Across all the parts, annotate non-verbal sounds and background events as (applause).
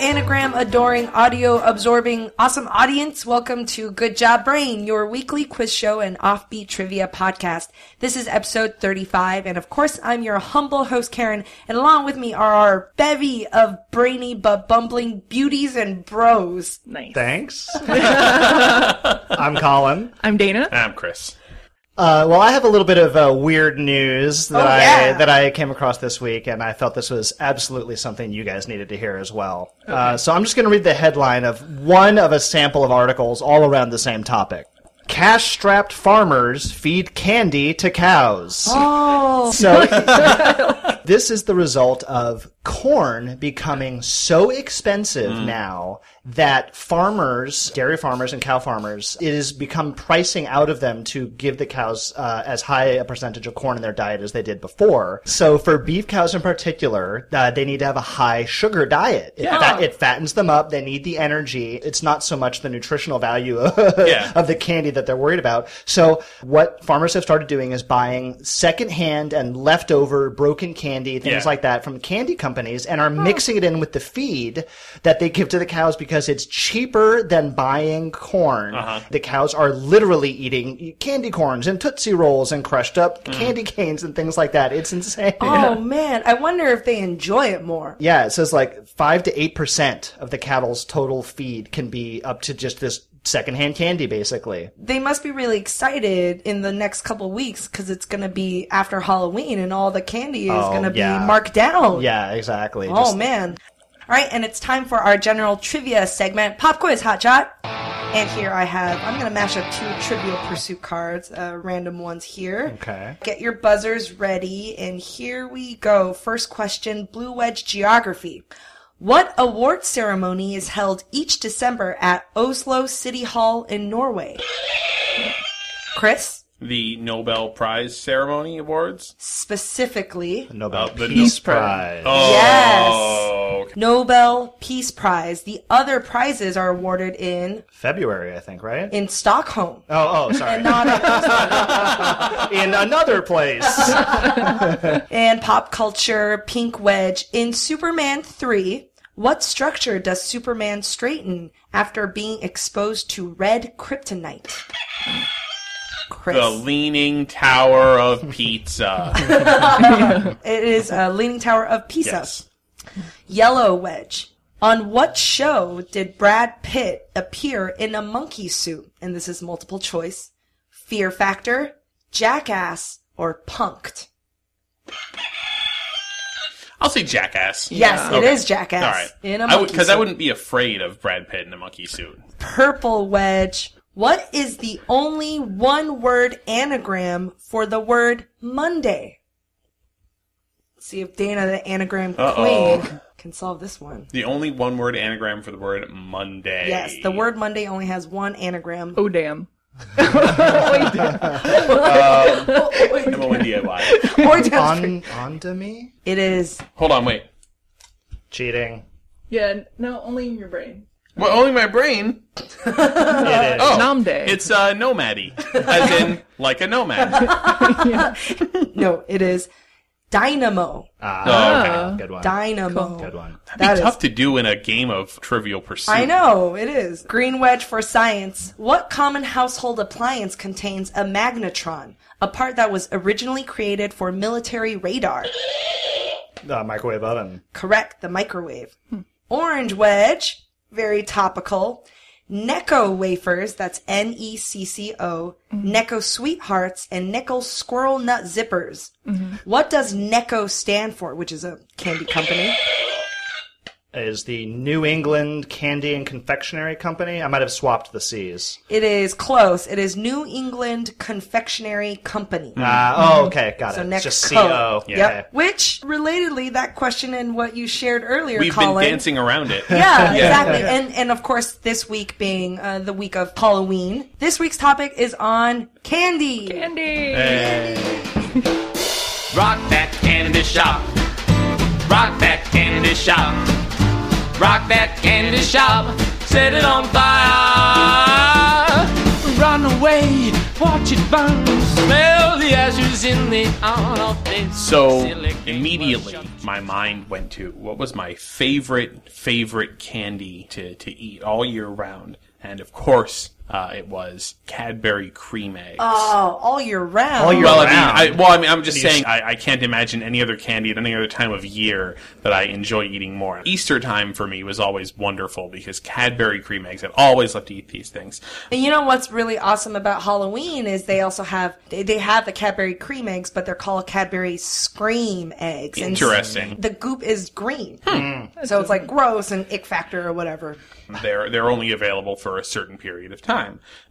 Anagram adoring, audio absorbing, awesome audience. Welcome to Good Job Brain, your weekly quiz show and offbeat trivia podcast. This is episode 35, and of course, I'm your humble host, Karen, and along with me are our bevy of brainy but bumbling beauties and bros. Nice. Thanks. (laughs) I'm Colin. I'm Dana. I'm Chris. Uh, well, I have a little bit of uh, weird news that Oh, I that I came across this week, and I felt this was absolutely something you guys needed to hear as well. Uh, so I'm just going to read the headline of one of a sample of articles all around the same topic. Cash-strapped farmers feed candy to cows. Oh, So (laughs) (laughs) this is the result of corn becoming so expensive now that farmers, dairy farmers and cow farmers, it has become pricing out of them to give the cows uh, as high a percentage of corn in their diet as they did before. So for beef cows in particular, uh, they need to have a high sugar diet. It, fat- it fattens them up. They need the energy. It's not so much the nutritional value of, (laughs) Yeah. of the candy that they're worried about. So what farmers have started doing is buying secondhand and leftover broken candy, things Yeah. like that from candy companies and are mixing it in with the feed that they give to the cows because it's cheaper than buying corn. Uh-huh. The cows are literally eating candy corns and Tootsie Rolls and crushed up Mm. candy canes and things like that. It's insane. oh (laughs) man, I wonder if they enjoy it more. Yeah, it says like five to eight percent of the cattle's total feed can be up to just this secondhand candy, basically. they must be really excited in the next couple weeks because it's going to be after Halloween and all the candy is Oh, going to yeah. be marked down. Yeah, exactly. Oh Just- man. All right, and it's time for our general trivia segment, Pop Quiz Hot Shot. And here I have, I'm going to mash up two Trivial Pursuit cards, uh, random ones here. Okay. Get your buzzers ready, and here we go. First question, Blue Wedge Geography. What award ceremony is held each December at Oslo City Hall in Norway? Chris? The Nobel Prize Ceremony Awards. Specifically, Nobel Uh, the Peace No- Prize. Oh, Yes. okay. Nobel Peace Prize. The other prizes are awarded in February, I think, right? in Stockholm. oh, oh, sorry. Not (laughs) In another place. (laughs) and pop culture pink wedge in Superman 3. What structure does Superman straighten after being exposed to red kryptonite? Chris. The Leaning Tower of Pizza. (laughs) it is a Leaning Tower of Pisa. yes. Yellow wedge. On what show did Brad Pitt appear in a monkey suit? And this is multiple choice. Fear Factor, Jackass, or Punked? I'll say Jackass. Yes, it Okay. is Jackass. All right. In a I monkey would because I wouldn't be afraid of Brad Pitt in a monkey suit. Purple wedge. What is the only one word anagram for the word Monday? Let's see if Dana, the anagram Uh-oh. queen, can solve this one. The only one word anagram for the word Monday. Yes, the word Monday only has one anagram. Oh damn. M O N D A Y. Or down- On, on to me? it is Hold on, wait. Cheating. Yeah, no, only in your brain. Well, only my brain. (laughs) It is. Oh, Nom day. it's uh, nomady, as in like a nomad. (laughs) no, it is dynamo. Ah, Oh, okay. good one. Dynamo. Good one. That'd That be is- tough to do in a game of Trivial Pursuit. I know, it is. Green wedge for science. What common household appliance contains a magnetron, a part that was originally created for military radar? The microwave oven. Correct, the microwave. Orange wedge, very topical. Necco wafers, that's N E C C O, mm-hmm. Necco sweethearts, and Necco squirrel nut zippers. Mm-hmm. What does Necco stand for, which is a candy company? Is the New England Candy and Confectionery Company. I might have swapped the C's. It is close. It is New England Confectionery Company. Uh, oh, okay. Got So it. next Just co. C-O. Yep. Okay. Which, relatedly, that question and what you shared earlier, We've Colin. been dancing around it. (laughs) Yeah, exactly. And and of course, this week being uh, the week of Halloween, this week's topic is on candy. Candy. (laughs) Rock that candy shop. Rock that candy shop. Rock that candy shop, set it on fire. Run away, watch it burn. Smell the ashes in the auto. So immediately, my mind went to what was my favorite favorite candy to to eat all year round, and of course, uh, it was Cadbury cream eggs. Oh, all year round. All year well, round. I mean, I, well, I mean, I'm just You saying, sh- I, I can't imagine any other candy at any other time of year that I enjoy eating more. Easter time for me was always wonderful because Cadbury cream eggs. I've always loved to eat these things. And you know what's really awesome about Halloween is they also have they, they have the Cadbury cream eggs, but they're called Cadbury scream eggs. And Interesting. the goop is green, so it's like gross and ick factor or whatever. They're they're only available for a certain period of time.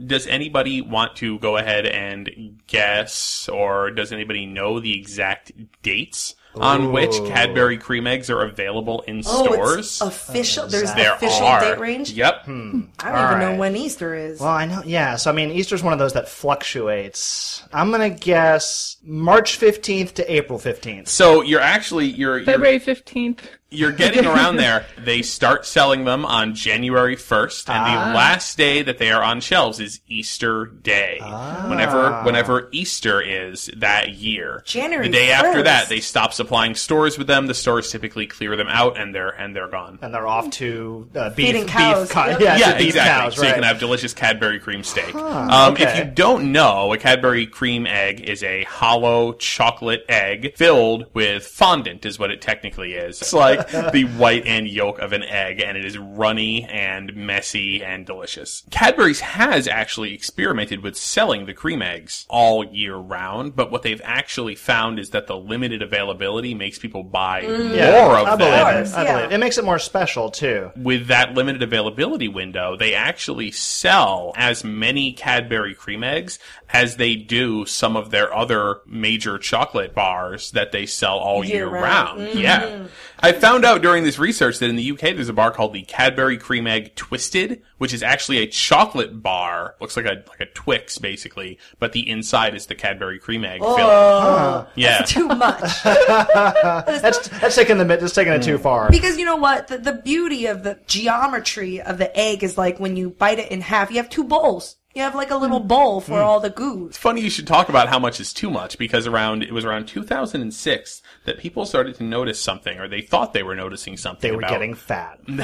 Does anybody want to go ahead and guess, or does anybody know the exact dates on which Cadbury cream eggs are available in Oh, stores? it's official. Uh, There's there official are. date range. Yep. Hmm. Hmm. I don't All even know right. when Easter is. Well, I know. Yeah. So I mean, Easter's one of those that fluctuates. I'm gonna guess March 15th to April 15th. So you're actually you're you're, February 15th. You're getting around there. They start selling them on January 1st, and Ah. the last day that they are on shelves is Easter Day. Whenever whenever Easter is that year, January the day after that, they stop supplying stores with them. The stores typically clear them out, and they're and they're gone. And they're off to uh, beef, Feeding cows. beef, co- Yep. yeah, yeah, beef exactly. cows, so you can have delicious Cadbury cream steak. um, If you don't know, a Cadbury cream egg is a hollow chocolate egg filled with fondant, is what it technically is. It's like the white and yolk of an egg, and it is runny and messy and delicious. Cadbury's has actually experimented with selling the cream eggs all year round, but what they've actually found is that the limited availability makes people buy mm. Yeah, more of I them believe course, it. I yeah. believe it. It makes it more special too. with that limited availability window, they actually sell as many Cadbury cream eggs as they do some of their other major chocolate bars that they sell all Year year, round. round. Mm-hmm. Yeah. I found out during this research that in the UK there's a bar called the Cadbury Cream Egg Twisted, which is actually a chocolate bar. Looks like a like a Twix basically, but the inside is the Cadbury cream egg filling. Yeah. Too much. (laughs) That's that's taking the that's taking it too Mm. far. Because you know what? The, the beauty of the geometry of the egg is like when you bite it in half, you have two bowls. You have like a little bowl for hmm. all the goo. It's funny you should talk about how much is too much because around it was around 2006 that people started to notice something or they thought they were noticing something They were about getting fat. (laughs) (laughs) well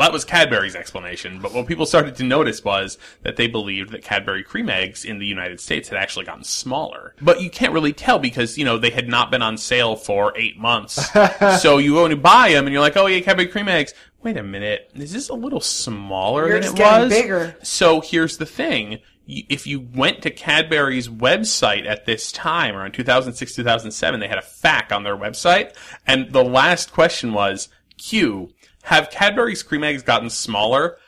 that was Cadbury's explanation but what people started to notice was that they believed that Cadbury cream eggs in the United States had actually gotten smaller but you can't really tell because you know they had not been on sale for 8 months (laughs) so you only buy them and you're like oh yeah Cadbury cream eggs wait a minute is this a little smaller than it was bigger. so here's the thing. If you went to Cadbury's website at this time, around 2006, 2007, they had a FAQ on their website, and the last question was, Q, have Cadbury's cream eggs gotten smaller?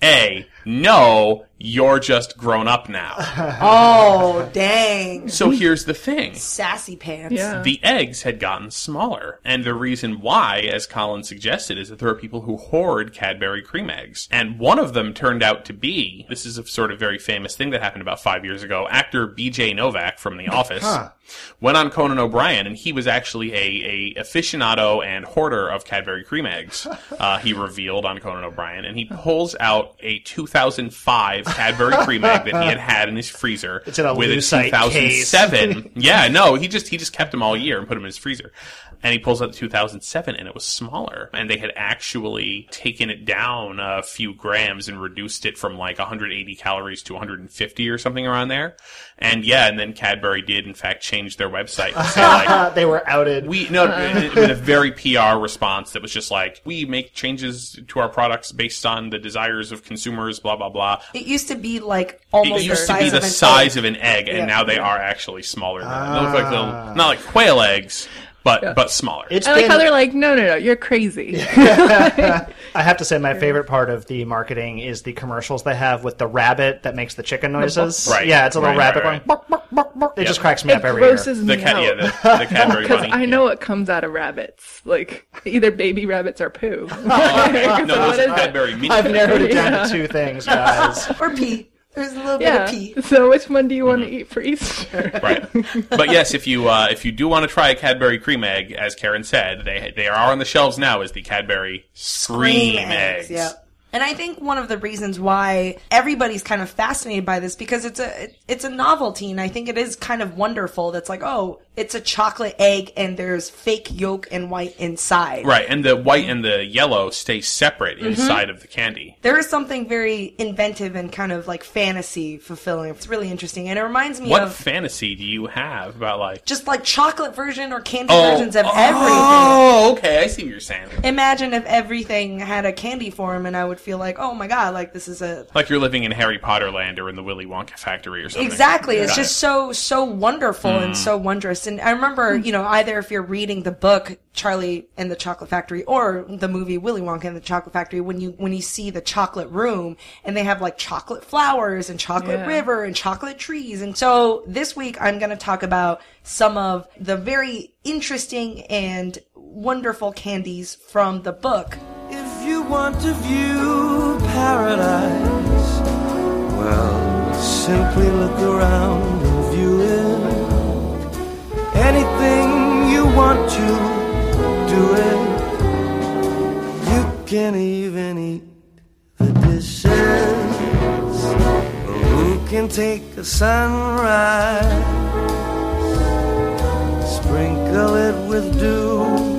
A, no, you're just grown up now. (laughs) Oh, dang. So here's the thing. Sassy pants. Yeah. The eggs had gotten smaller. And the reason why, as Colin suggested, is that there are people who hoard Cadbury cream eggs. And one of them turned out to be, this is a sort of very famous thing that happened about five years ago, actor BJ Novak from The Office went on Conan O'Brien and he was actually a, a aficionado and hoarder of Cadbury cream eggs. (laughs) Uh, he revealed on Conan O'Brien and he pulls out a 2005 Cadbury cream egg that he had had in his freezer It's in a with a lucite case. 2007 yeah, no, he just he just kept them all year and put them in his freezer. And he pulls out the 2007 and it was smaller. And they had actually taken it down a few grams and reduced it from like 180 calories to 150 or something around there. And yeah, and then Cadbury did in fact change their website to say like (laughs) they were outed. we no in a very PR response that was just like we make changes to our products based on the desires of consumers, blah blah blah. It used to be like It almost used the to size be the of an size egg. of an egg, and Yeah. now they are actually smaller. Than that. They look like little, ah. not like quail eggs, but but smaller. It's I like been, how they're like, no, no, no, you're crazy. (laughs) I have to say, my favorite part of the marketing is the commercials they have with the rabbit that makes the chicken noises. Right. Yeah, it's a little Right, rabbit right, going. Bark, bark, bark, bark. It just cracks me it up every year. grosses the me cat, out. yeah, the, the (laughs) Cadbury Because bunny. I know what comes out of rabbits, like either baby rabbits or poo. (laughs) Oh, no, So those are is it? Cadbury. I've narrowed it down Yeah. to two things, guys. Or pee. There's a little Yeah. bit of pee. So which one do you want to eat for Easter? (laughs) Right. but yes, if you uh, if you do want to try a Cadbury cream egg, as Karen said, they they are on the shelves now as the Cadbury cream eggs. Yeah. And I think one of the reasons why everybody's kind of fascinated by this because it's a it's a novelty and I think it is kind of wonderful that's like oh it's a chocolate egg and there's fake yolk and white inside. Right, and the white and the yellow stay separate Mm-hmm. inside of the candy. There is something very inventive and kind of like fantasy fulfilling. It's really interesting and it reminds me What of fantasy do you have about like just like chocolate version or candy oh, versions of oh, everything. Oh, okay, I see what you're saying. Imagine if everything had a candy form and I would feel like, oh my god, like this is a Like you're living in Harry Potter land or in the Willy Wonka factory or something. Exactly. It's just so so wonderful and hmm. so wondrous. And I remember, hmm. you know, either if you're reading the book Charlie and the Chocolate Factory or the movie Willy Wonka and the Chocolate Factory, when you when you see the chocolate room and they have like chocolate flowers and chocolate Yeah. river and chocolate trees. And so this week I'm going to talk about some of the very interesting and wonderful candies from the book. Want to view paradise, well, simply look around and view it. Anything you want to do it. You can even eat the dishes. Who can take a sunrise, sprinkle it with dew?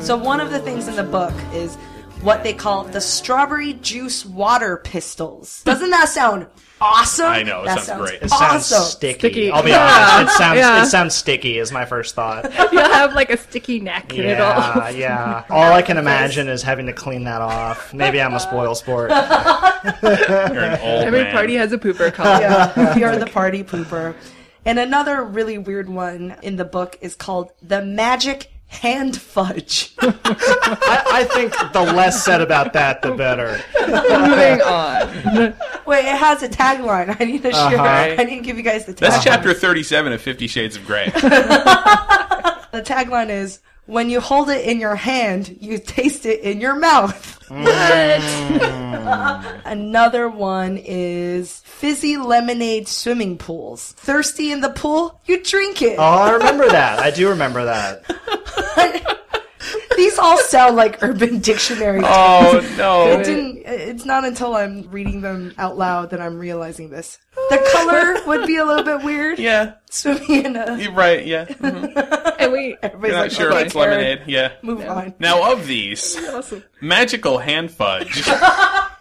So one of the things in the book is what they call the strawberry juice water pistols. Doesn't that sound awesome? I know, it that sounds great. It sounds awesome. sticky. Sticky. I'll be Yeah. honest. It sounds Yeah. it sounds sticky is my first thought. (laughs) You'll have like a sticky neck and it'll. Yeah, yeah. All I can imagine is having to clean that off. Maybe I'm a spoil sport. (laughs) (laughs) You're an old Every man. party has a pooper call. Yeah, you're the party pooper. And another really weird one in the book is called the magic hand fudge. I, I think the less said about that, the better. Moving on. Wait, it has a tagline. I need to share. Uh-huh. I need to give you guys the tagline. That's chapter 37 of Fifty Shades of Grey. (laughs) The tagline is when you hold it in your hand, you taste it in your mouth. Mm. (laughs) Another one is fizzy lemonade swimming pools. Thirsty in the pool, you drink it. Oh, I remember that. I do remember that. (laughs) These all sound like Urban Dictionary. oh no! It didn't, it's not until I'm reading them out loud that I'm realizing this. The (laughs) color would be a little bit weird. Yeah, Swimming in a. you're right. Yeah, (laughs) Mhm. And we. Everybody's you're not like, sure okay, it's lemonade. Yeah. Move on. Now, of these, Awesome. magical hand fudge (laughs)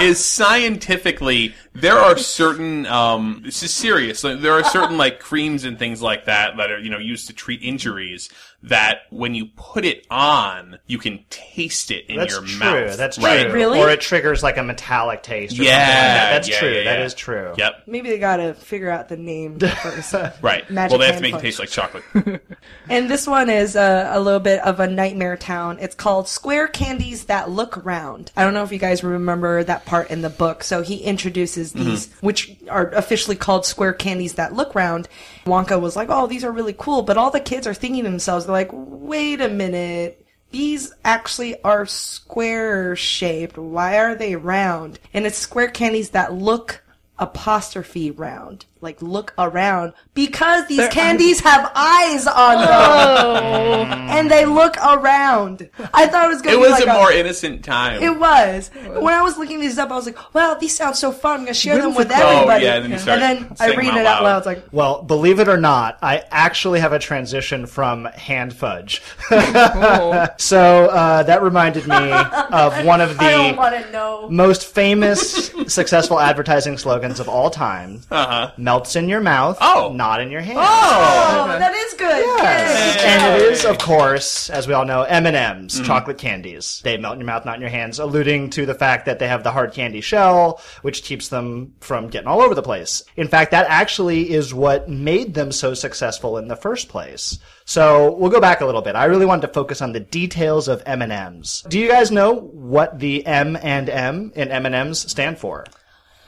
is scientifically there are certain um this is serious like, there are certain like creams and things like that that are you know used to treat injuries that when you put it on you can taste it in That's your true. mouth That's true. right Really? Or it triggers like a metallic taste. Or Yeah, something like that. That's yeah, true. yeah, yeah. is true. yep Maybe they gotta figure out the name (laughs) first. right Magic well they have to make fudge. it taste like chocolate (laughs) And this one is a, a little bit of a nightmare town. It's called Square Candies That Look Round. I don't know if you guys remember that part in the book. So he introduces mm-hmm. these, which are officially called Square Candies That Look Round. Wonka was like, oh, these are really cool. But all the kids are thinking to themselves, they're like, wait a minute. These actually are square shaped. Why are they round? And it's square candies that look apostrophe round. Like look around because these candies have eyes on them (laughs) oh. mm. And they look around. I thought it was going it to be was like a more innocent time It was. When I was looking these up, I was like, "Wow, these sound so fun! I'm gonna share them with Whimsical. everybody." Oh, yeah, and then you start and then I read it out out loud. loud. It's like, Well, believe it or not, I actually have a transition from hand fudge. Oh. (laughs) So uh, that reminded me of (laughs) one of the want to know. most famous (laughs) successful advertising slogans of all time. uh-huh Melts in your mouth, Oh. not in your hand. Oh, that is good. Yes. Yes. And it is, of course, as we all know, M&M's, mm-hmm. chocolate candies. They melt in your mouth, not in your hands, alluding to the fact that they have the hard candy shell, which keeps them from getting all over the place. In fact, that actually is what made them so successful in the first place. So we'll go back a little bit. I really wanted to focus on the details of M&M's. Do you guys know what the M and M in M&M's stand for?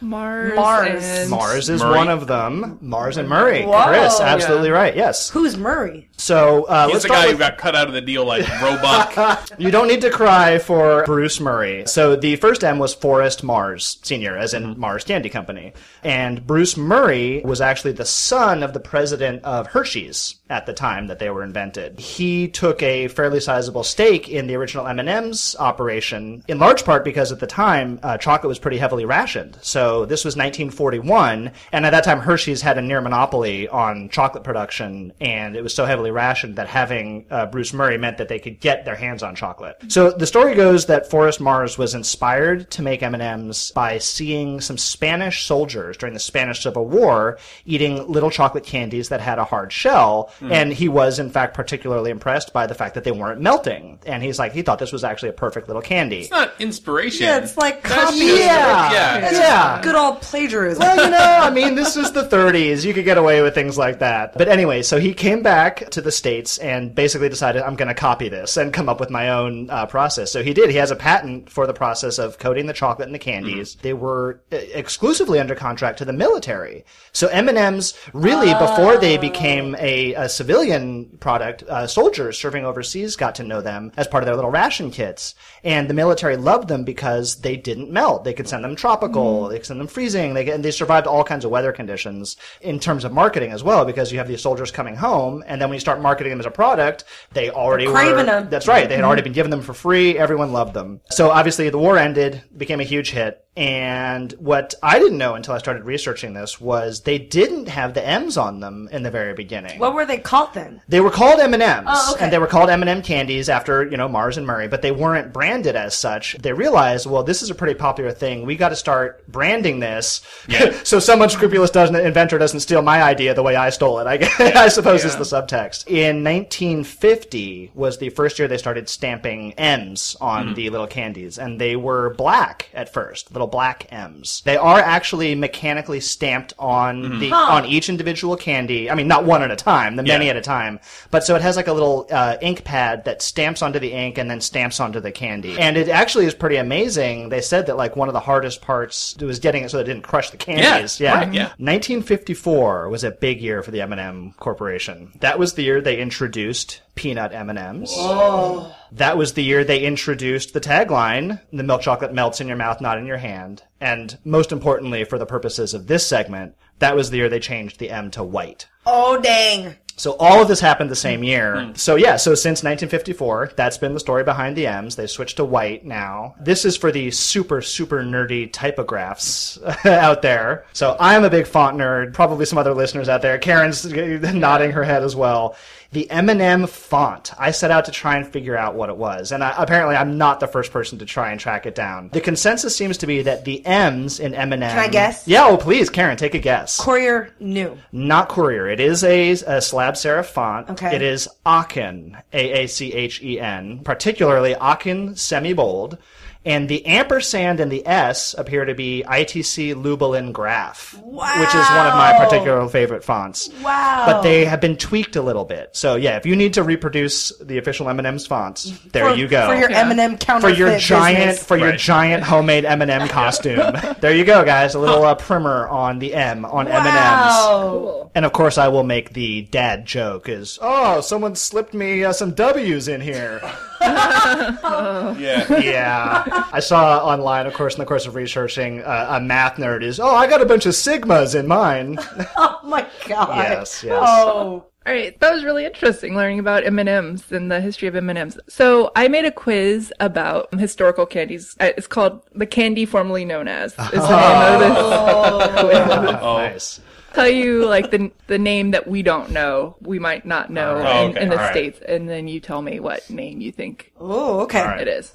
Mars. Mars. and- Mars is Murray. one of them. Mars and Murray. Whoa. Chris, absolutely right. Yes. Who's Murray? So uh, He's let's the guy with- who got cut out of the deal like Roebuck. (laughs) You don't need to cry for Bruce Murray. So the first M was Forrest Mars Sr., as in Mars Candy Company. And Bruce Murray was actually the son of the president of Hershey's at the time that they were invented. He took a fairly sizable stake in the original M&M's operation, in large part because at the time, uh, chocolate was pretty heavily rationed. So this was 1941, and at that time Hershey's had a near monopoly on chocolate production, and it was so heavily rationed that having uh, Bruce Murray meant that they could get their hands on chocolate. So the story goes that Forrest Mars was inspired to make M&Ms by seeing some Spanish soldiers during the Spanish Civil War eating little chocolate candies that had a hard shell, and he was in fact particularly impressed by the fact that they weren't melting. And he's like, he thought this was actually a perfect little candy. It's not inspiration. Yeah, it's like copy. Yeah. yeah. Yeah. Good old plagiarism. well, you know, I mean, this was the 30s. You could get away with things like that. But anyway, so he came back to the States and basically decided, I'm going to copy this and come up with my own uh, process. So he did. He has a patent for the process of coating the chocolate in the candies. They were uh, exclusively under contract to the military. So M&M's really, before they became a, a civilian product, uh, soldiers serving overseas got to know them as part of their little ration kits. And the military loved them because they didn't melt. They could send them tropical, they send them freezing, they, get, and they survived all kinds of weather conditions in terms of marketing as well, because you have these soldiers coming home, and then when you start marketing them as a product, they already were. them. That's right. They had mm-hmm. already been given them for free. Everyone loved them. So obviously the war ended, became a huge hit. And what I didn't know until I started researching this was they didn't have the M's on them in the very beginning. What were they called then? They were called M&Ms, Oh, okay. and they were called M&M candies after, you know, Mars and Murray, but they weren't branded as such. They realized, well, this is a pretty popular thing. We got to start branding this (laughs) so someone scrupulous doesn't, inventor doesn't steal my idea the way I stole it. I, guess- (laughs) I suppose is the subtext. In 1950 was the first year they started stamping M's on the little candies, and they were black at first, little black M's. They are actually mechanically stamped on the on each individual candy. I mean, not one at a time, the many Yeah. at a time. But so it has like a little uh, ink pad that stamps onto the ink and then stamps onto the candy. And it actually is pretty amazing. They said that like one of the hardest parts was getting it so it didn't crush the candies. Yeah, right, yeah. 1954 was a big year for the M&M Corporation. That was the year they introduced peanut M&Ms. Oh. That was the year they introduced the tagline, the milk chocolate melts in your mouth, not in your hand. And most importantly, for the purposes of this segment, that was the year they changed the M to white. Oh dang! So all of this happened the same year. Hmm. Hmm. So yeah, so since 1954, that's been the story behind the M's. They switched to white now. This is for the super, super nerdy typographs (laughs) out there. So I'm a big font nerd. Probably some other listeners out there. Karen's (laughs) nodding her head as well. The M&M font. I set out to try and figure out what it was, and I, apparently I'm not the first person to try and track it down. The consensus seems to be that the M's in M&M. Can I guess? Yeah, oh please, Karen, take a guess. Courier new. Not Courier. It is a, a slab serif font. Okay. It is Aachen, A-A-C-H-E-N, particularly Aachen semi-bold. And the ampersand and the S appear to be ITC Lubalin Graph, which is one of my particular favorite fonts. Wow. But they have been tweaked a little bit. So yeah, if you need to reproduce the official M&M's fonts, there for, you go for your M&M for your giant business. for your giant homemade M&M costume. (laughs) there you go, guys. A little uh, primer on the M on M&Ms. Wow. And of course, I will make the dad joke: "Is oh, someone slipped me uh, some W's in here." (laughs) (laughs) Yeah. yeah, I saw online, of course, in the course of researching, uh, a math nerd is, "Oh, I got a bunch of sigmas in mine." (laughs) Oh my god. Yes, yes. Oh. All right, that was really interesting learning about M&Ms and the history of M&Ms. So I made a quiz about historical candies. It's called the candy formerly known as. Is the name of this (laughs) quiz. Oh. nice. Tell you like the the name that we don't know, we might not know All right. in, oh, Okay, in the all right. states, and then you tell me what name you think Oh, okay. it is.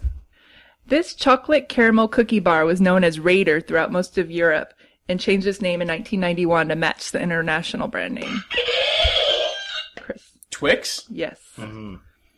This chocolate caramel cookie bar was known as Raider throughout most of Europe and changed its name in 1991 to match the international brand name. Chris, Twix? yes. Mm-hmm.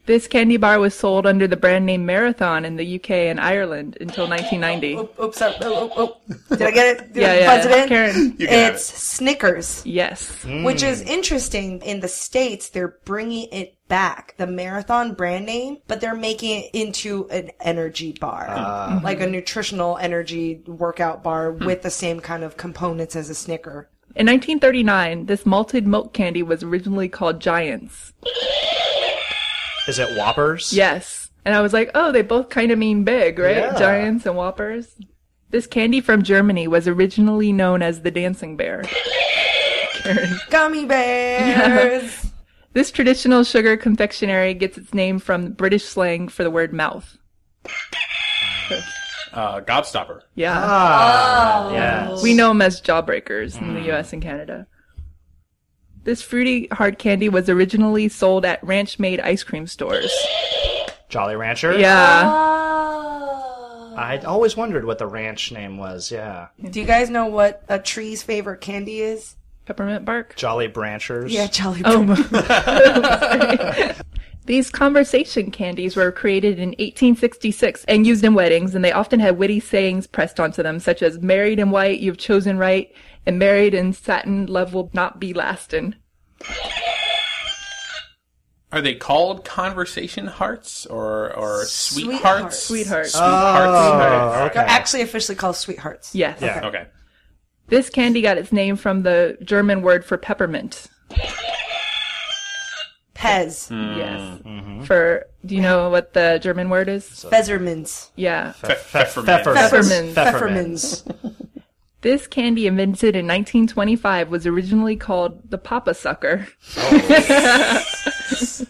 This candy bar was sold under the brand name Marathon in the UK and Ireland until 1990. Oop, oops, sorry. Oh, oh, oh. Did I get it? Did (laughs) Yeah, I yeah, buzz it in? Karen. You got It's Snickers, Yes. which is interesting. In the States, they're bringing it back, the Marathon brand name, but they're making it into an energy bar. Ah. Mm-hmm. Like a nutritional energy workout bar hmm. with the same kind of components as a Snicker. In 1939, this malted milk candy was originally called Giants. Is it Whoppers? Yes. And I was like, oh, they both kind of mean big, right? Yeah. Giants and Whoppers. This candy from Germany was originally known as the dancing bear. Karen. (laughs) Gummy bears! (laughs) This traditional sugar confectionery gets its name from British slang for the word mouth. Uh, Gobstopper. Yeah. Ah, yes. We know them as jawbreakers in the US and Canada. This fruity hard candy was originally sold at ranch made ice cream stores. Jolly Rancher? Yeah. Oh. I'd always wondered what the ranch name was, yeah. Do you guys know what a tree's favorite candy is? Peppermint bark. Jolly Branchers? Yeah, Jolly Oh. (laughs) (laughs) These conversation candies were created in 1866 and used in weddings, and they often had witty sayings pressed onto them, such as "Married in white, you've chosen right," and "Married in satin, love will not be lastin'." Are they called conversation hearts or or Sweethearts. sweethearts? Sweetheart. Oh, okay. They're actually officially called sweethearts. yes. Yeah. Okay. This candy got its name from the German word for peppermint. Pez. Hmm. Yes. Mm-hmm. For do you know what the German word is? Pfezermins. Yeah. Fe- Pfeffermints. Pfeffermints. Pfeffermins. This candy invented in 1925 was originally called the Papa Sucker.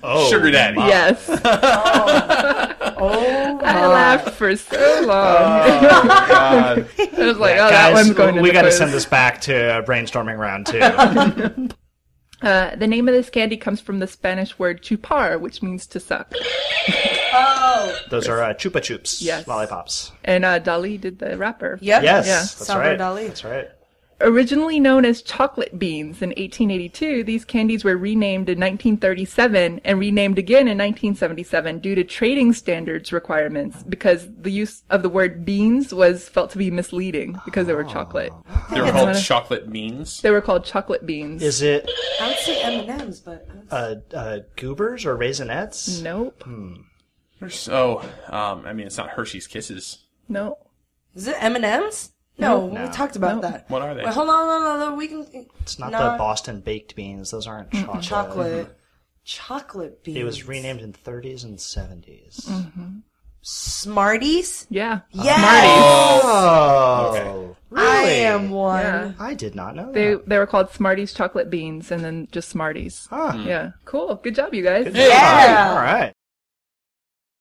Oh, (laughs) Sugar daddy. Yes. (laughs) Oh, I laughed for so long. Oh God. (laughs) I was like, oh, that one's going to we the got to send this back to brainstorming round two. Uh, the name of this candy comes from the Spanish word chupar, which means to suck. (laughs) oh. Those are uh, Chupa Chups Yes. lollipops. And uh, Dali did the wrapper. Yep. Yes, Yeah. that's Salvador right. Dali. That's right. Originally known as chocolate beans in 1882, these candies were renamed in 1937 and renamed again in 1977 due to trading standards requirements because the use of the word beans was felt to be misleading because they were chocolate. They were called chocolate beans. They were called chocolate beans. Is it I would say M&M's, but uh, uh, goobers or raisinets? Nope. Hmm. So, um, I mean, it's not Hershey's Kisses. No. is it M&M's? No, No. we talked about No. that. What are they? Wait, hold on, hold on, hold on, we can. It's not, Not- the Boston baked beans. Those aren't chocolate. Chocolate. Mm-hmm. Chocolate beans. It was renamed in 30s and 70s. Mm-hmm. Smarties? Yeah. Yes! Oh, really? I am one. Yeah. I did not know They that. they were called Smarties chocolate beans and then just Smarties. Huh. Yeah. Cool. Good job, you guys. Yeah. All right.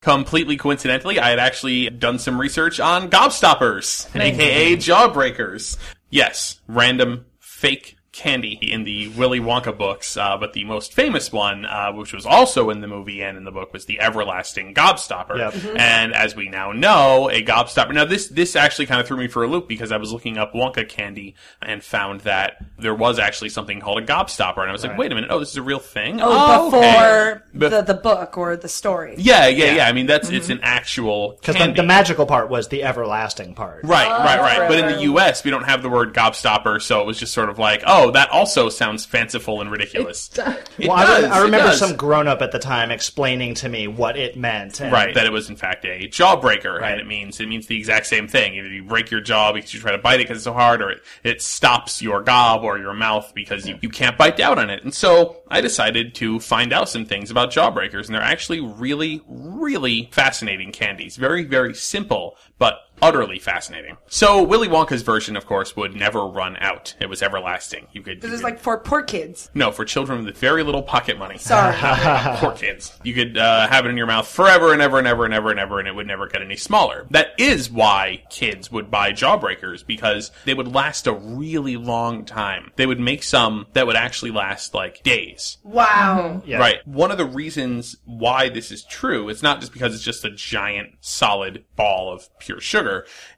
Completely coincidentally, I had actually done some research on gobstoppers, aka jawbreakers. Yes, random fake candy in the Willy Wonka books, uh, but the most famous one, uh, which was also in the movie and in the book, was the everlasting gobstopper. Yep. Mm-hmm. And as we now know, a gobstopper. Now this this actually kind of threw me for a loop because I was looking up Wonka candy and found that there was actually something called a gobstopper, and I was like, wait a minute, oh, this is a real thing. Oh, before okay. Bef- the, the book or the story. yeah, yeah, yeah. I mean, that's it's an actual Because the, the magical part was the everlasting part. Right, right, right. right, But in the U.S., we don't have the word gobstopper, so it was just sort of like, oh, although that also sounds fanciful and ridiculous. It Well, I, does, I it remember does. some grown up at the time explaining to me what it meant. and- Right, that it was in fact a jawbreaker, Right. and it means it means the exact same thing. Either you break your jaw because you try to bite it because it's so hard, or it, it stops your gob or your mouth because you, you can't bite down on it. And so I decided to find out some things about jawbreakers, and they're actually really, really fascinating candies. Very, very simple, but utterly fascinating. So Willy Wonka's version, of course, would never run out. It was everlasting. You could. This you is could- like for poor kids. no, for children with very little pocket money. Sorry. (laughs) Poor kids. You could uh, have it in your mouth forever and ever and ever and ever and ever, and it would never get any smaller. That is why kids would buy jawbreakers because they would last a really long time. They would make some that would actually last like days. wow. Yeah. Right. One of the reasons why this is true, it's not just because it's just a giant solid ball of pure sugar.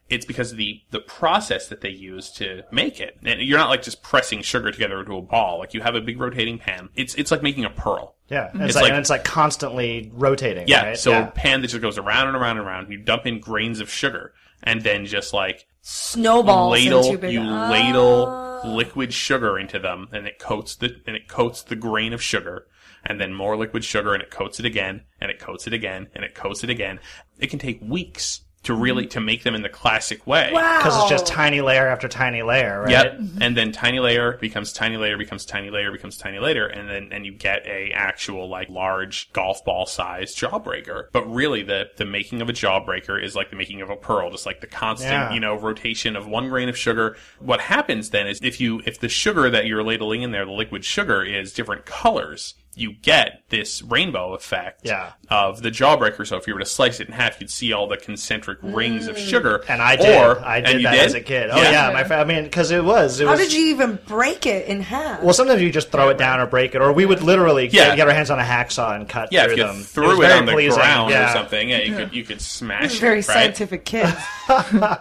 It's because of the, the process that they use to make it. And you're not like just pressing sugar together into a ball. Like you have a big rotating pan. It's, it's like making a pearl. Yeah, and it's, It's like, like- and it's like constantly rotating. Yeah. right? So yeah. a pan that just goes around and around and around. You dump in grains of sugar and then just like Snowballs ladle into big. you ladle ah. liquid sugar into them and it coats the and it coats the grain of sugar and then more liquid sugar and it coats it again and it coats it again and it coats it again it can take weeks to really mm-hmm. to make them in the classic way Wow. because it's just tiny layer after tiny layer, right? Yep. And then tiny layer becomes tiny layer becomes tiny layer becomes tiny layer and then and you get a actual like large golf ball size jawbreaker. But really the the making of a jawbreaker is like the making of a pearl, just like the constant, Yeah. you know, rotation of one grain of sugar. What happens then is if you if the sugar that you're ladling in there, the liquid sugar is different colors, you get this rainbow effect Yeah. of the jawbreaker. So if you were to slice it in half, you'd see all the concentric rings of sugar. Mm. And I did. Or, I did you that as a kid. Oh yeah, my friend. I mean, because it was. It How was, did you even break it in half? Well, sometimes you just throw it down or break it, or we would literally Yeah. get, get our hands on a hacksaw and cut Yeah, through if you them. threw it, very on the pleasing. ground yeah. or something, yeah, you could you could smash very it. Right? scientific kids. (laughs)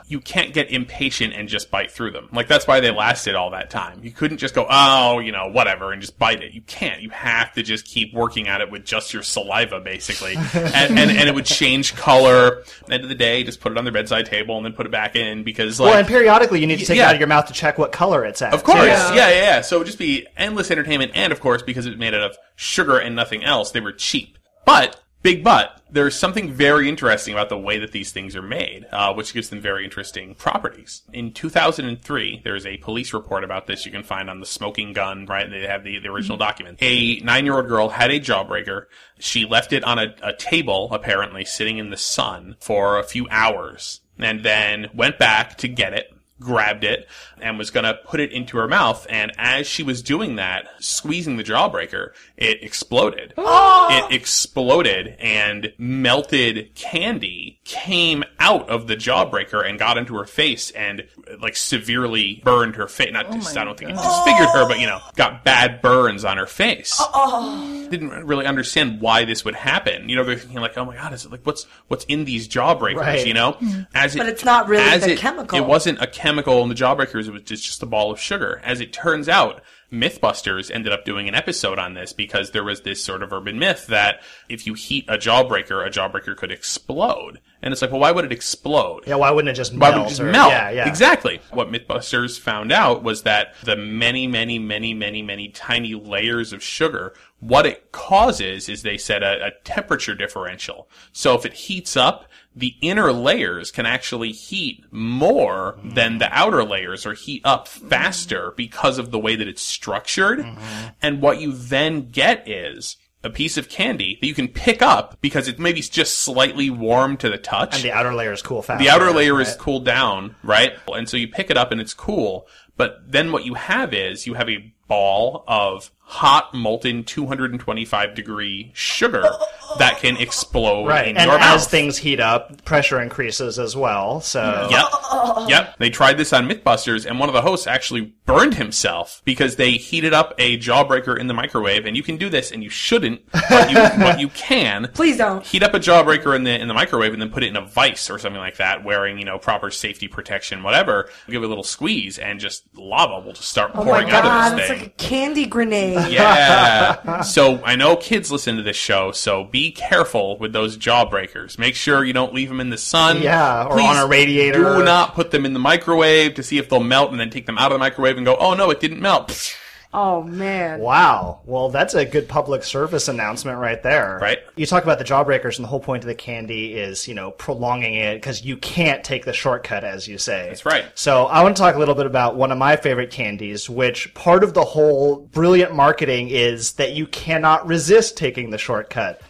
You can't get impatient and just bite through them. Like that's why they lasted all that time. You couldn't just go, oh, you know, whatever, and just bite it. You can't. You have to just keep working at it with just your saliva, basically, (laughs) and, and and it would change color. End of the day, just put it on their bedside table and then put it back in because like Well, and periodically you need to take Yeah. it out of your mouth to check what color it's at. Of course, too. yeah. yeah, yeah, So it would just be endless entertainment, and of course, because it was made out of sugar and nothing else, they were cheap. But big but, there's something very interesting about the way that these things are made, uh, which gives them very interesting properties. In 2003, there is a police report about this you can find on the Smoking Gun. Right, they have the, the original document. A nine-year-old girl had a jawbreaker. She left it on a, a table, apparently sitting in the sun for a few hours, and then went back to get it grabbed it and was going to put it into her mouth. And as she was doing that, squeezing the jawbreaker, it exploded. Oh. It exploded and melted candy came out of the jawbreaker and got into her face and like severely burned her face. Not oh just, I don't think it disfigured her, but you know, got bad burns on her face. Oh, oh. Didn't really understand why this would happen. You know, they're thinking like, oh my god, is it like what's what's in these jawbreakers? Right. You know, hmm. as it, But it's not really as the it, chemical. It wasn't a chemical in the jawbreakers. It was just, just a ball of sugar. As it turns out, Mythbusters ended up doing an episode on this because there was this sort of urban myth that if you heat a jawbreaker, a jawbreaker could explode. And it's like, well, why would it explode? Yeah, why wouldn't it just Why melt? would it just or- melt? Yeah, yeah. Exactly. What Mythbusters found out was that the many, many, many, many, many tiny layers of sugar, what it causes is they said a, a temperature differential. So if it heats up, the inner layers can actually heat more than the outer layers or heat up faster because of the way that it's structured. Mm-hmm. And what you then get is a piece of candy that you can pick up because it maybe just slightly warm to the touch. And the outer layer is cool fast. The outer layer right? is cooled down, right? And so you pick it up and it's cool. But then what you have is you have a ball of hot molten 225 degree sugar that can explode Right, in and your as mouth. things heat up, pressure increases as well. So Yep. Yep. They tried this on Mythbusters, and one of the hosts actually burned himself because they heated up a jawbreaker in the microwave. And you can do this, and you shouldn't, but you, (laughs) but you can. Please don't. Heat up a jawbreaker in the in the microwave, and then put it in a vice or something like that, wearing you know proper safety protection, whatever. Give it a little squeeze, and just lava will just start Oh pouring my out of god, this thing. Like a candy grenade. (laughs) Yeah. so I know kids listen to this show, so be be careful with those jawbreakers. Make sure you don't leave them in the sun. Yeah, or Please on a radiator. Do not put them in the microwave to see if they'll melt, and then take them out of the microwave and go, "Oh no, it didn't melt." Oh man. Wow. Well, that's a good public service announcement right there. Right. You talk about the jawbreakers, and the whole point of the candy is, you know, prolonging it because you can't take the shortcut, as you say. That's right. So I want to talk a little bit about one of my favorite candies, which part of the whole brilliant marketing is that you cannot resist taking the shortcut.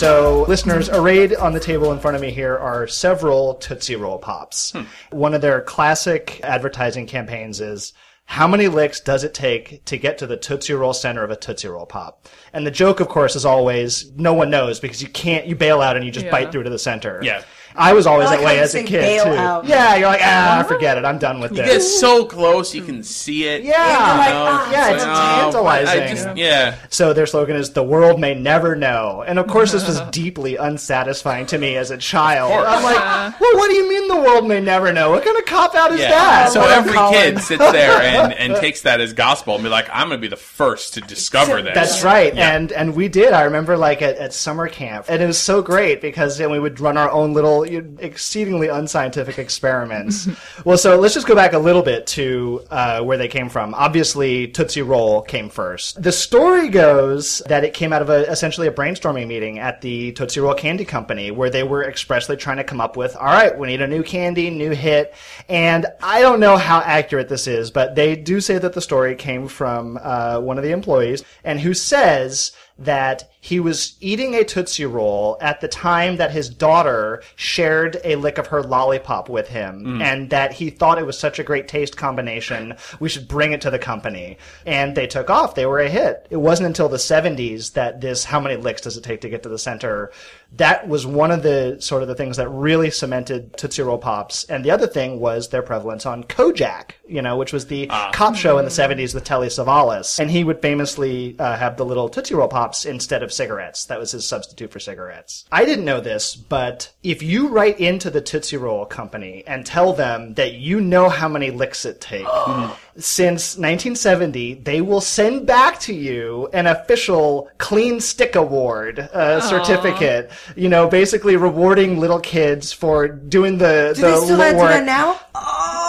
So, listeners, arrayed on the table in front of me here are several Tootsie Roll Pops. Hmm. One of their classic advertising campaigns is how many licks does it take to get to the Tootsie Roll center of a Tootsie Roll Pop? And the joke, of course, is always no one knows because you can't, you bail out and you just Yeah. bite through to the center. Yeah. I was always I like that way as a kid, too. out. Yeah, you're like, ah, forget it. I'm done with You this. get so close, you can see it. Yeah. like, No, ah, Yeah, it's no, tantalizing. I just, yeah. So their slogan is "The world may never know," and of course, this was (laughs) deeply unsatisfying to me as a child. I'm like, "Well, what do you mean the world may never know? What kind of cop out is Yeah. that?" So What every Colin- kid sits there and, and (laughs) takes that as gospel and be like, I'm going to be the first to discover this. That's right, Yeah. and and we did. I remember like at, at summer camp, and it was so great because then we would run our own little you exceedingly unscientific experiments. (laughs) well, so let's just go back a little bit to uh, where they came from. Obviously, Tootsie Roll came first. The story goes that it came out of a, essentially a brainstorming meeting at the Tootsie Roll Candy Company, where they were expressly trying to come up with, all right, we need a new candy, new hit, and I don't know how accurate this is, but they do say that the story came from uh, one of the employees, and who says that he was eating a Tootsie Roll at the time that his daughter shared a lick of her lollipop with him, mm. and that he thought it was such a great taste combination, we should bring it to the company. And they took off. They were a hit. It wasn't until the 70s that this, how many licks does it take to get to the center? That was one of the sort of the things that really cemented Tootsie Roll Pops. And the other thing was their prevalence on Kojak, you know, which was the cop show in the 70s with Telly Savalas. And he would famously uh, have the little Tootsie Roll Pops instead of cigarettes. That was his substitute for cigarettes. I didn't know this, but if you write into the Tootsie Roll company and tell them that you know how many licks it takes, (gasps) (gasps) since 1970, they will send back to you an official clean stick award uh, certificate. You know, basically rewarding little kids for doing the Do the they still lit have do work. that now? Oh dang!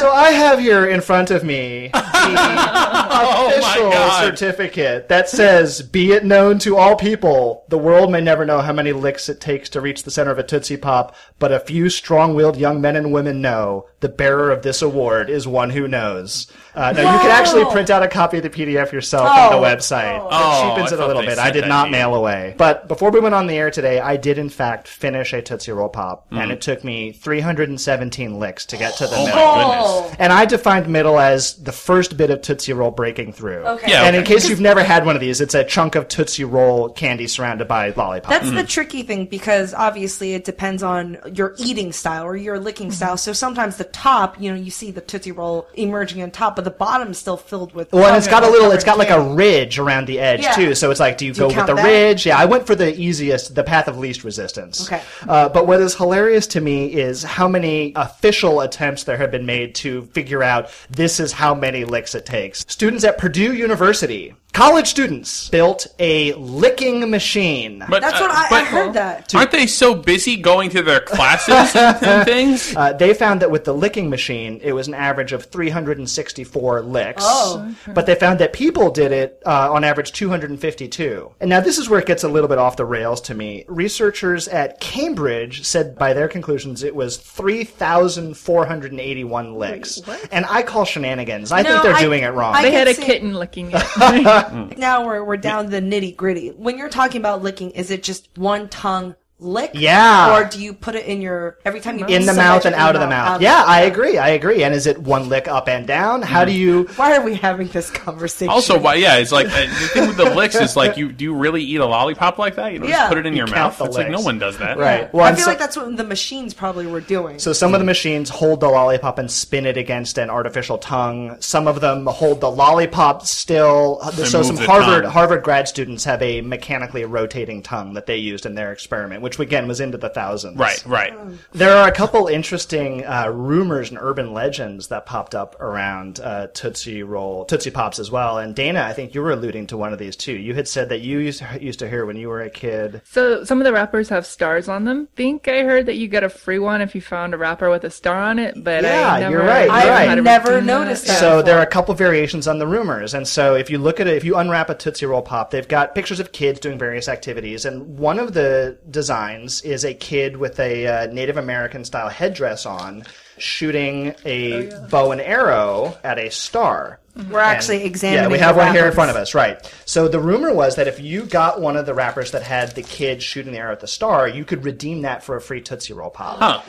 So I have here in front of me (laughs) the official Oh certificate that says, "Be it known to all people, the world may never know how many licks it takes to reach the center of a Tootsie Pop, but a few strong-willed young men and women know. The bearer of this award is one who knows." Uh, now you can actually print out a copy of the PDF yourself on Oh. the website. Oh, it cheapens I it a little bit. I did not mail away. But before we went on the air today, I did in fact finish a Tootsie Roll Pop, and it took me 317 licks to get to the Oh middle. My. And I defined middle as the first bit of Tootsie Roll breaking through. Okay. Yeah, And in case you've never had one of these, it's a chunk of Tootsie Roll candy surrounded by lollipop. That's the tricky thing because obviously it depends on your eating style or your licking Mm-hmm. style. So sometimes the top, you know, you see the Tootsie Roll emerging on top, but the bottom's still filled with. well, and it's got a little, it's got like a ridge around the edge Yeah. too. So it's like, do you Do you go with the that? ridge? Yeah, I went for the easiest, the path of least resistance. Okay. Uh, but what is hilarious to me is how many official attempts there have been made to figure out this is how many licks it takes. Students at Purdue University, college students, built a licking machine. But, That's uh, what I, I but heard that. (laughs) Aren't they so busy going to their classes and, and (laughs) things? Uh, they found that with the licking machine, it was an average of 364 licks. Oh. But they found that people did it uh, on average 252. And now this is where it gets a little bit off the rails to me. Researchers at Cambridge said by their conclusions it was 3,481 licks. And I call shenanigans. I No, think they're I- doing it wrong. I They had a see- kitten licking it. (laughs) (laughs) Now we're we're down to the nitty gritty. When you're talking about licking, is it just one tongue lick? Yeah. Or do you put it in your every time you in the mouth and out of the mouth. out Yeah, I agree. I agree. And is it one lick up and down? How do you Why are we having this conversation? Also, why? Yeah, it's like uh, the thing with the licks is like you (laughs) do you really eat a lollipop like that? You don't Yeah. just put it in You your mouth. the It's like no one does that. Right. Well, I feel so- like that's what the machines probably were doing. So some of the machines hold the lollipop and spin it against an artificial tongue. Some of them hold the lollipop still. So some Harvard tongue. Harvard grad students have a mechanically rotating tongue that they used in their experiment, which which again was into the thousands. Right, right. There are a couple interesting uh, rumors and urban legends that popped up around uh, Tootsie Roll, Tootsie Pops as well. And Dana, I think you were alluding to one of these too. You had said that you used to, used to hear when you were a kid. So some of the wrappers have stars on them. Think I heard that you get a free one if you found a wrapper with a star on it, but Yeah, I never, you're right, you're I right. had never noticed that. So there are a couple variations on the rumors, and so if you look at it, if you unwrap a Tootsie Roll Pop, they've got pictures of kids doing various activities, and one of the designs is a kid with a uh, Native American style headdress on, shooting a bow and arrow at a star. Mm-hmm. We're actually And- examining. Yeah, we have the one here in front of us, right? So the rumor was that if you got one of the wrappers that had the kid shooting the arrow at the star, you could redeem that for a free Tootsie Roll Pop.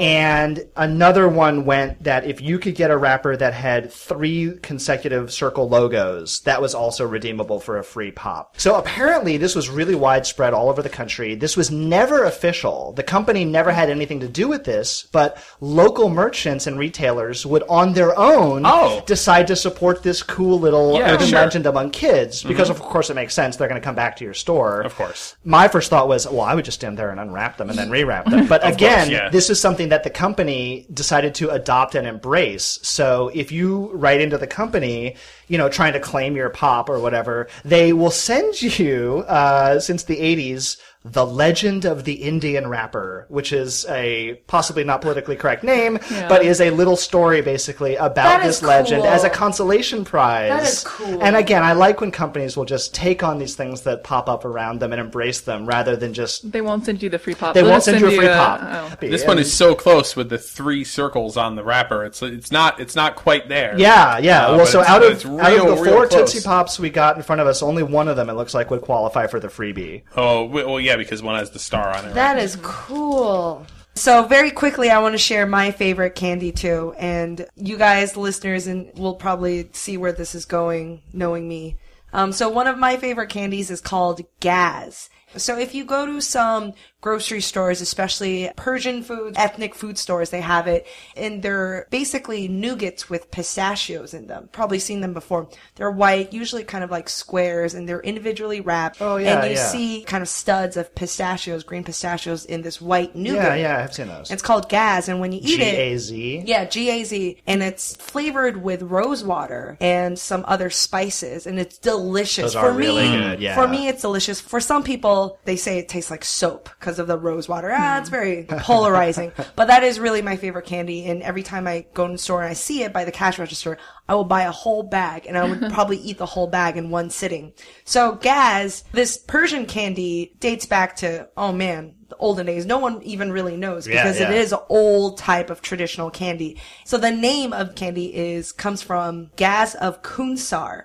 And another one went that if you could get a wrapper that had three consecutive circle logos, that was also redeemable for a free pop. So apparently this was really widespread all over the country. This was never official. The company never had anything to do with this, but local merchants and retailers would on their own Oh. decide to support this cool little Yeah, urban sure. legend among kids because of course it makes sense. They're going to come back to your store. Of course. My first thought was, well, I would just stand there and unwrap them and then rewrap them. But (laughs) again, course, yeah. this is something that the company decided to adopt and embrace. So if you write into the company, you know, trying to claim your pop or whatever, they will send (laughs) you, uh, since the 80s, the Legend of the Indian Wrapper, which is a possibly not politically correct name, but is a little story basically about That is this legend cool. as a consolation prize. That is cool. And again, I like when companies will just take on these things that pop up around them and embrace them rather than just They won't send you the free pop. they They'll won't just send you a free a- pop. oh. This one is so close with the three circles on the wrapper. It's it's not it's not quite there. Yeah, yeah. Uh, well, so out of it's out of the four close. Tootsie Pops we got in front of us, only one of them it looks like would qualify for the freebie. Oh well, yeah, because one has the star on it. That right? is cool. So very quickly, I want to share my favorite candy too, and you guys, listeners, and will probably see where this is going, knowing me. Um, so one of my favorite candies is called Gaz. So if you go to some grocery stores, especially Persian food, ethnic food stores, they have it, and they're basically nougats with pistachios in them. Probably seen them before. They're white, usually kind of like squares, and they're individually wrapped. Oh, yeah, And you yeah. see kind of studs of pistachios, green pistachios in this white nougat. Yeah, yeah, I've seen those. It's called Gaz, and when you eat G it, A Z. yeah, G A Z, and it's flavored with rose water and some other spices, and it's delicious. Those are for really good, yeah. for me, it's delicious. For some people, they say it tastes like soap because of the rose water. Ah, it's very (laughs) polarizing, but that is really my favorite candy. And every time I go in the store and I see it by the cash register, I will buy a whole bag, and I would (laughs) probably eat the whole bag in one sitting. So Gaz, this Persian candy dates back to oh man, the olden days. No one even really knows because it yeah. is an old type of traditional candy. So the name of candy is comes from Gaz of Khunsar.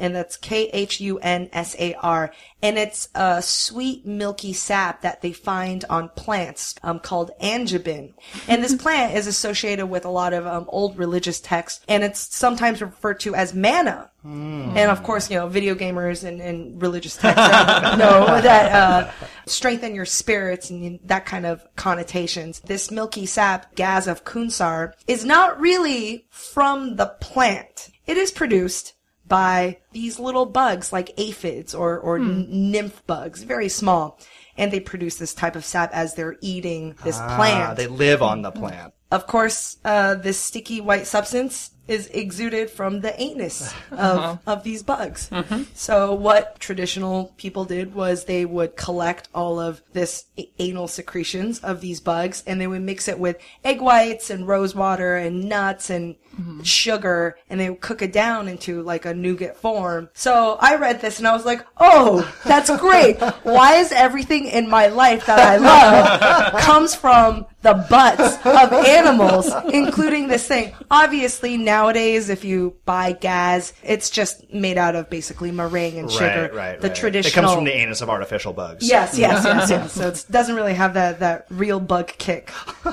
And that's K H U N S A R. And it's a sweet, milky sap that they find on plants um, called angibin. And this (laughs) plant is associated with a lot of um, old religious texts. And it's sometimes referred to as manna. And of course, you know, video gamers and, and religious texts (laughs) know that uh, strengthen your spirits and that kind of connotations. This milky sap, Gaz of Khunsar, is not really from the plant. It is produced by these little bugs like aphids or, or n- nymph bugs, very small. And they produce this type of sap as they're eating this Ah, plant. they live on the plant. Of course, uh, this sticky white substance is exuded from the anus (laughs) of, of these bugs. So what traditional people did was they would collect all of this anal secretions of these bugs and they would mix it with egg whites and rose water and nuts and Mm-hmm. sugar and they would cook it down into like a nougat form. So I read this and I was like, oh, that's great. (laughs) Why is everything in my life that I love (laughs) comes from the butts of animals, including this thing? Obviously, nowadays, if you buy Gaz, it's just made out of basically meringue and sugar. Right, right, The right. traditional. It comes from the anus of artificial bugs. Yes, yes, (laughs) yes, yes. So it doesn't really have that, that real bug kick.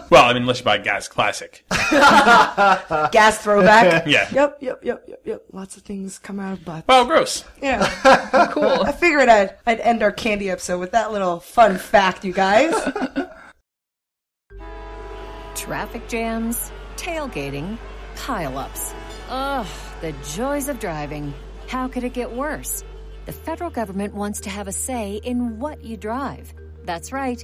Well, I mean, unless you buy Gaz Classic. Gaz throwback. (laughs) Yeah. Yep, yep, yep, yep, yep. Lots of things come out of butts. Well, gross. Yeah. (laughs) Cool. I figured I'd, I'd end our candy episode with that little fun fact, you guys. (laughs) Traffic jams, tailgating, pileups. Ugh, the joys of driving. How could it get worse? The federal government wants to have a say in what you drive. That's right.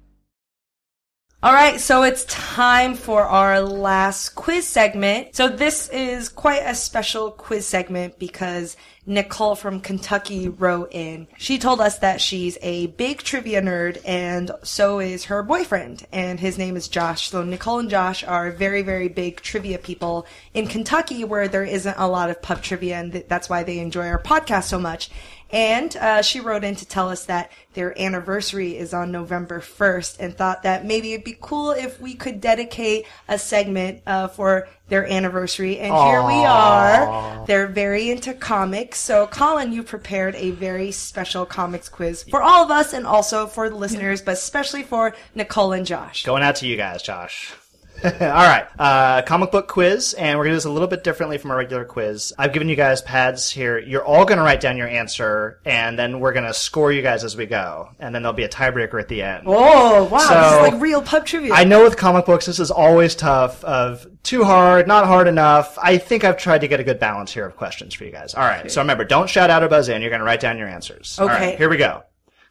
All right, so it's time for our last quiz segment. So this is quite a special quiz segment because Nicole from Kentucky wrote in. She told us that she's a big trivia nerd and so is her boyfriend and his name is Josh. So Nicole and Josh are very, very big trivia people in Kentucky where there isn't a lot of pub trivia and that's why they enjoy our podcast so much. And uh, she wrote in to tell us that their anniversary is on November 1st and thought that maybe it'd be cool if we could dedicate a segment uh, for their anniversary. And here we are. They're very into comics. So, Colin, you prepared a very special comics quiz for all of us and also for the listeners, but especially for Nicole and Josh. Going out to you guys, Josh. (laughs) All right, uh, comic book quiz, and we're gonna do this a little bit differently from a regular quiz. I've given you guys pads here. You're all gonna write down your answer, and then we're gonna score you guys as we go, and then there'll be a tiebreaker at the end. Oh, wow. So- this is like real pub trivia. I know with comic books, this is always tough. Of too hard, not hard enough. I think I've tried to get a good balance here of questions for you guys. All right, so remember, don't shout out or buzz in. You're gonna write down your answers. Okay. right, here we go.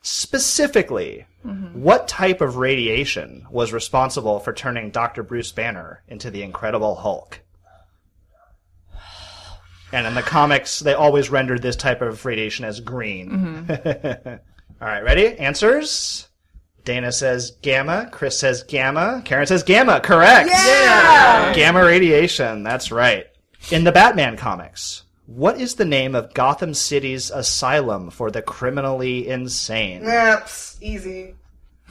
Specifically, what type of radiation was responsible for turning Dr. Bruce Banner into the Incredible Hulk? And in the comics, they always rendered this type of radiation as green. (laughs) All right, ready? Answers? Dana says gamma. Chris says gamma. Karen says gamma. Correct. Yeah! Gamma radiation. That's right. In the Batman comics, what is the name of Gotham City's asylum for the criminally insane? Yaps, easy.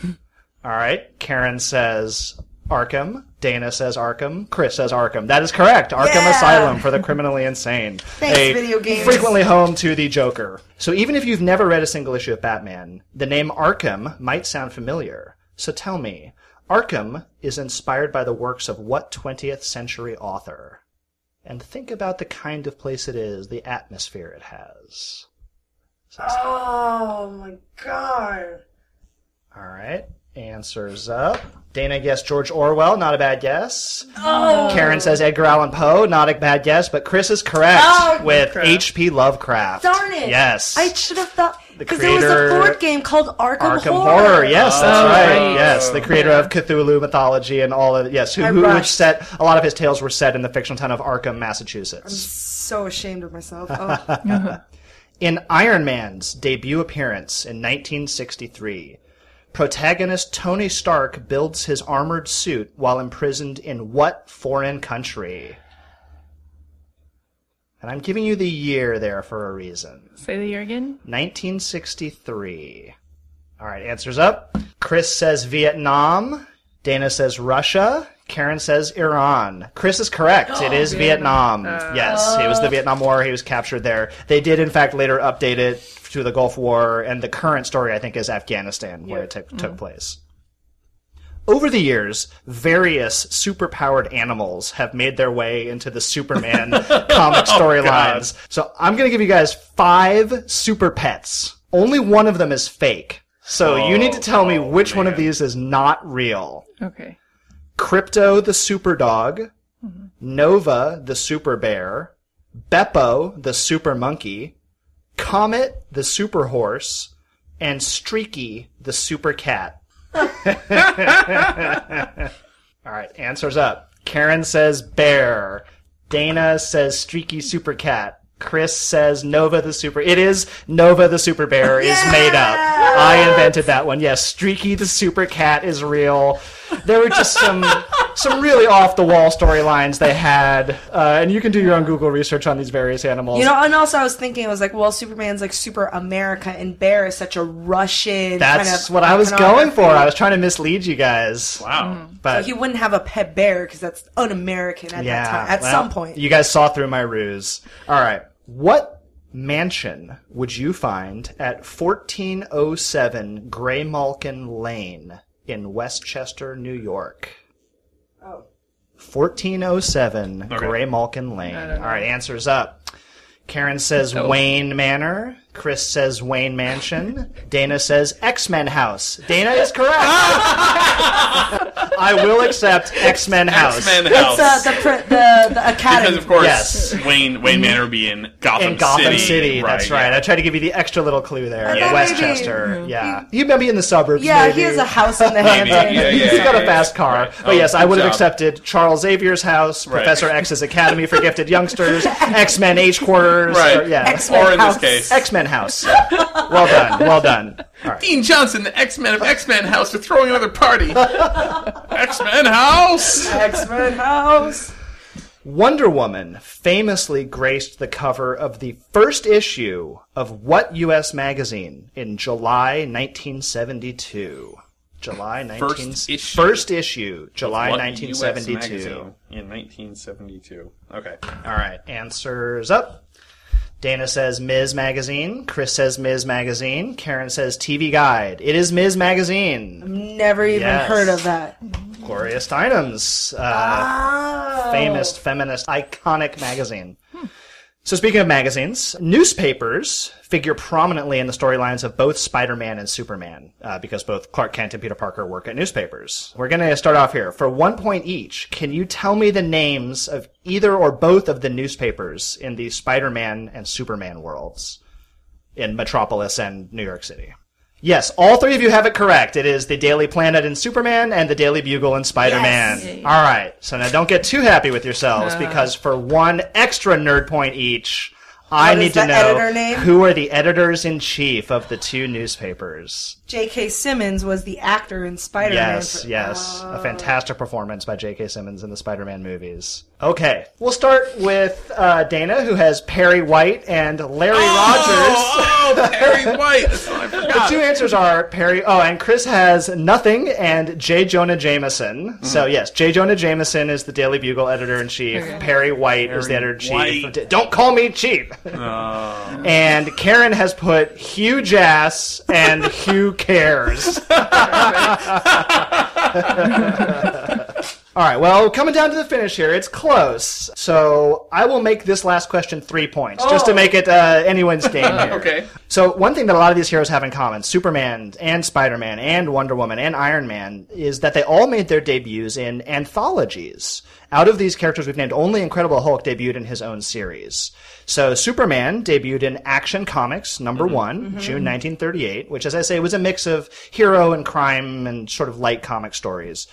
All right. Karen says Arkham. Dana says Arkham. Chris says Arkham. That is correct. Arkham Yeah! Asylum for the criminally insane. (laughs) Thanks, A video games. Frequently home to the Joker. So even if you've never read a single issue of Batman, the name Arkham might sound familiar. So tell me, Arkham is inspired by the works of what 20th century author? And think about the kind of place it is, the atmosphere it has. Oh my god. All right. Answers up. Dana guessed George Orwell, not a bad guess. Oh. Karen says Edgar Allan Poe, not a bad guess, but Chris is correct Oh, with H.P. Lovecraft. Darn it. Yes. I should have thought. The Because there was a board game called Arkham, Arkham Horror. Horror. Yes, that's Oh, right. right. Yes, the creator of Cthulhu mythology and all of yes, who, who which set a lot of his tales were set in the fictional town of Arkham, Massachusetts. I'm so ashamed of myself. Oh. (laughs) In Iron Man's debut appearance in 1963, protagonist Tony Stark builds his armored suit while imprisoned in what foreign country? And I'm giving you the year there for a reason. Say the year again. 1963. All right, answers up. Chris says Vietnam. Dana says Russia. Karen says Iran. Chris is correct. it oh, is Vietnam. Uh, yes, it was the Vietnam War. He was captured there. They did, in fact, later update it to the Gulf War, and the current story, I think, is Afghanistan, where it took mm-hmm. took place. Over the years, various superpowered animals have made their way into the Superman (laughs) comic oh, storylines. So I'm going to give you guys five super pets. Only one of them is fake. So you need to tell me oh, which one of these is not real. Okay. Krypto the super dog, mm-hmm. Nova the super bear, Beppo the super monkey, Comet the super horse, and Streaky the super cat. (laughs) All right, answers up. Karen says bear. Dana says streaky super cat. Chris says Nova the super. It is Nova the super bear is made up. I invented that one. Yes, Streaky the super cat is real. There were just some some really off the wall storylines they had, uh, and you can do your own Google research on these various animals. You know, and also I was thinking, I was like, well, Superman's like super America, and Bear is such a Russian. that's kind of what I was going for. I was trying to mislead you guys. Wow. But So he wouldn't have a pet bear because that's un-American at yeah, that time. At well, some point, you guys saw through my ruse. All right, what mansion would you find at 1407 Graymalkin Lane in Westchester, New York? Oh. 1407 Graymalkin Lane. All right, answers up. Karen says Oh. Wayne Manor. Chris says Wayne Mansion. Dana says X Men House. Dana is correct. (laughs) I will accept (laughs) X Men House. X-Men It's uh, the, pr- the the academy. because of course, Yes. Wayne Wayne Manor would be in Gotham In Gotham City, City. that's right. yeah. I tried to give you the extra little clue there. Yeah. Westchester, yeah. He may be in the suburbs. yeah, maybe. he has a house in the (laughs) Maybe, Hamptons. yeah, yeah, He's got a fast car. Right. But Oh, yes, I good would have job. accepted Charles Xavier's house, Right. Professor X's Academy for Gifted (laughs) Youngsters, X Men H quarters. Right. Or, yeah. X-Men Or in house. this case, X Men house. Well done. Well done. All right. Dean Johnson, the X Men of X Men House, are throwing another party. (laughs) X Men House. X-Men house. Wonder Woman famously graced the cover of the first issue of what U.S. magazine in July 1972? July 19... First issue. First issue, July What 1972. US magazine in 1972. Okay. All right, answers up. Dana says Ms. Magazine. Chris says Ms. Magazine. Karen says TV Guide. It is Ms. Magazine. Never even Yes. heard of that. Gloria Steinem's uh, Oh. famous feminist iconic magazine. So speaking of magazines, newspapers figure prominently in the storylines of both Spider-Man and Superman, uh, because both Clark Kent and Peter Parker work at newspapers. We're going to start off here. For one point each, can you tell me the names of either or both of the newspapers in the Spider-Man and Superman worlds in Metropolis and New York City? Yes, all three of you have it correct. It is the Daily Planet in Superman and the Daily Bugle in Spider-Man. All right. So now don't get too happy with yourselves because for one extra nerd point each, I What need to know who are the editors in chief of the two newspapers. J.K. Simmons was the actor in Spider-Man. Yes, for- yes. A fantastic performance by J.K. Simmons in the Spider-Man movies. Okay. We'll start with uh, Dana, who has Perry White and Larry Rogers. Oh, oh, Perry White. That's (laughs) The two answers are Perry. Oh, and Chris has nothing and J. Jonah Jameson. So Mm. yes, J. Jonah Jameson is the Daily Bugle editor in chief. Perry White is the editor in chief. White. Don't call me cheap. Oh. and Karen has put Hugh Jass and Hugh cares. (laughs) All right, well, coming down to the finish here, it's close. So I will make this last question three points, just to make it uh, anyone's (laughs) game here. Okay. So one thing that a lot of these heroes have in common, Superman and Spider-Man and Wonder Woman and Iron Man, is that they all made their debuts in anthologies. Out of these characters we've named, only Incredible Hulk debuted in his own series. So Superman debuted in Action Comics number one, June 1938, which, as I say, was a mix of hero and crime and sort of light comic stories.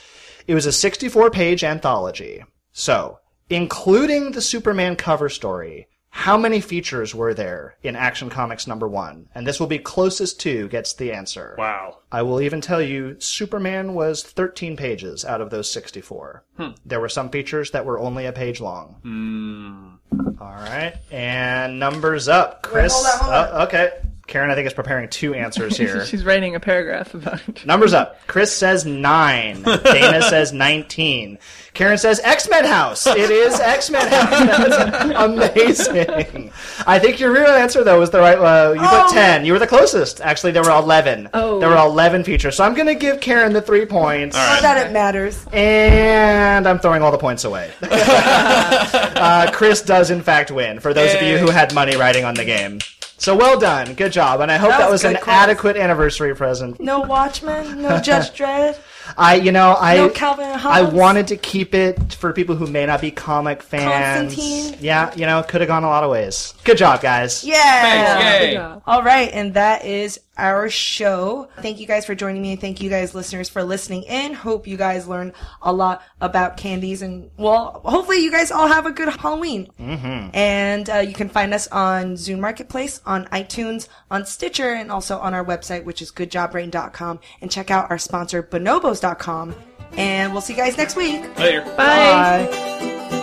It was a 64 page anthology. So, including the Superman cover story, how many features were there in Action Comics number one? And this will be closest to gets the answer. Wow. I will even tell you Superman was 13 pages out of those 64. Hmm. There were some features that were only a page long. Hmm. All right. And numbers up. Chris. hold on, hold uh, on. Oh, okay. Karen, I think, is preparing two answers (laughs) here. She's writing a paragraph about it. Numbers up. Chris says nine. (laughs) Dana says 19. Karen says X Men House. It is X Men House. (laughs) That's amazing. I think your real answer, though, was the right uh, You Oh. put 10. You were the closest. Actually, there were 11. Oh. There were 11 features. So I'm going to give Karen the three points. Not that it matters. And I'm throwing all the points away. uh, Chris does, in fact, win, for those of you who had money riding on the game. So well done. Good job. And I hope That that, was was, an calls. adequate anniversary present. No Watchmen, no (laughs) Judge Dredd. I, you know, I, No Calvin and I wanted to keep it for people who may not be comic fans. Constantine? Yeah, you know, could have gone a lot of ways. Good job, guys. Yeah. Thanks, yay. Job. All right, and that is our show. Thank you guys for joining me. Thank you guys, listeners, for listening in. Hope you guys learned a lot about candies, and well, hopefully you guys all have a good Halloween. Mm-hmm. And uh, you can find us on Zune Marketplace, on iTunes, on Stitcher, and also on our website, which is goodjobbrain.com. And check out our sponsor, bonobos.com. And we'll see you guys next week. Later. Bye. Bye.